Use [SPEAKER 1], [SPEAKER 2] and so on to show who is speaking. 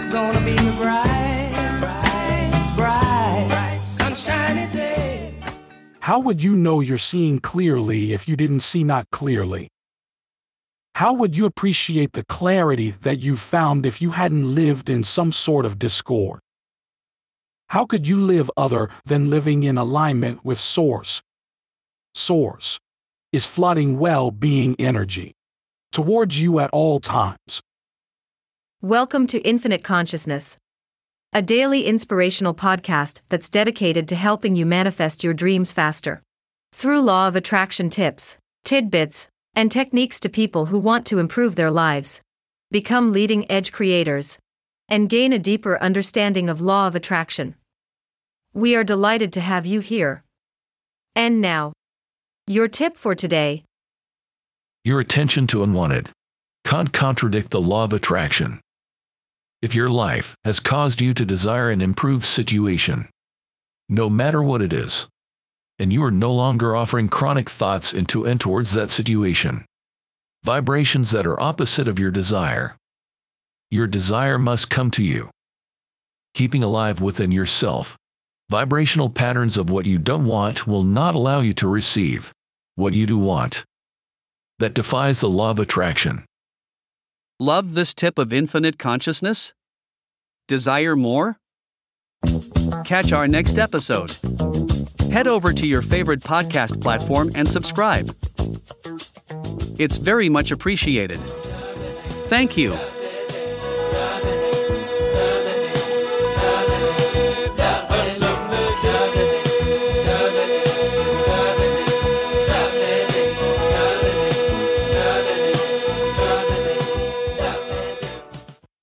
[SPEAKER 1] It's gonna be a bright, bright, bright, sunshiny day. How would you know you're seeing clearly if you didn't see not clearly? How would you appreciate the clarity that you found if you hadn't lived in some sort of discord? How could you live other than living in alignment with Source? Source is flooding well being energy towards you at all times.
[SPEAKER 2] Welcome to Infinite Consciousness, a daily inspirational podcast that's dedicated to helping you manifest your dreams faster. Through law of attraction tips, tidbits, and techniques to people who want to improve their lives, become leading edge creators, and gain a deeper understanding of law of attraction. We are delighted to have you here. And now, your tip for today
[SPEAKER 3] Your attention to unwanted can't contradict the law of attraction. If your life has caused you to desire an improved situation, no matter what it is, and you are no longer offering chronic thoughts into and towards that situation, vibrations that are opposite of your desire, your desire must come to you. Keeping alive within yourself, vibrational patterns of what you don't want will not allow you to receive what you do want. That defies the law of attraction.
[SPEAKER 4] Love this tip of infinite consciousness? Desire more? Catch our next episode. Head over to your favorite podcast platform and subscribe. It's very much appreciated. Thank you.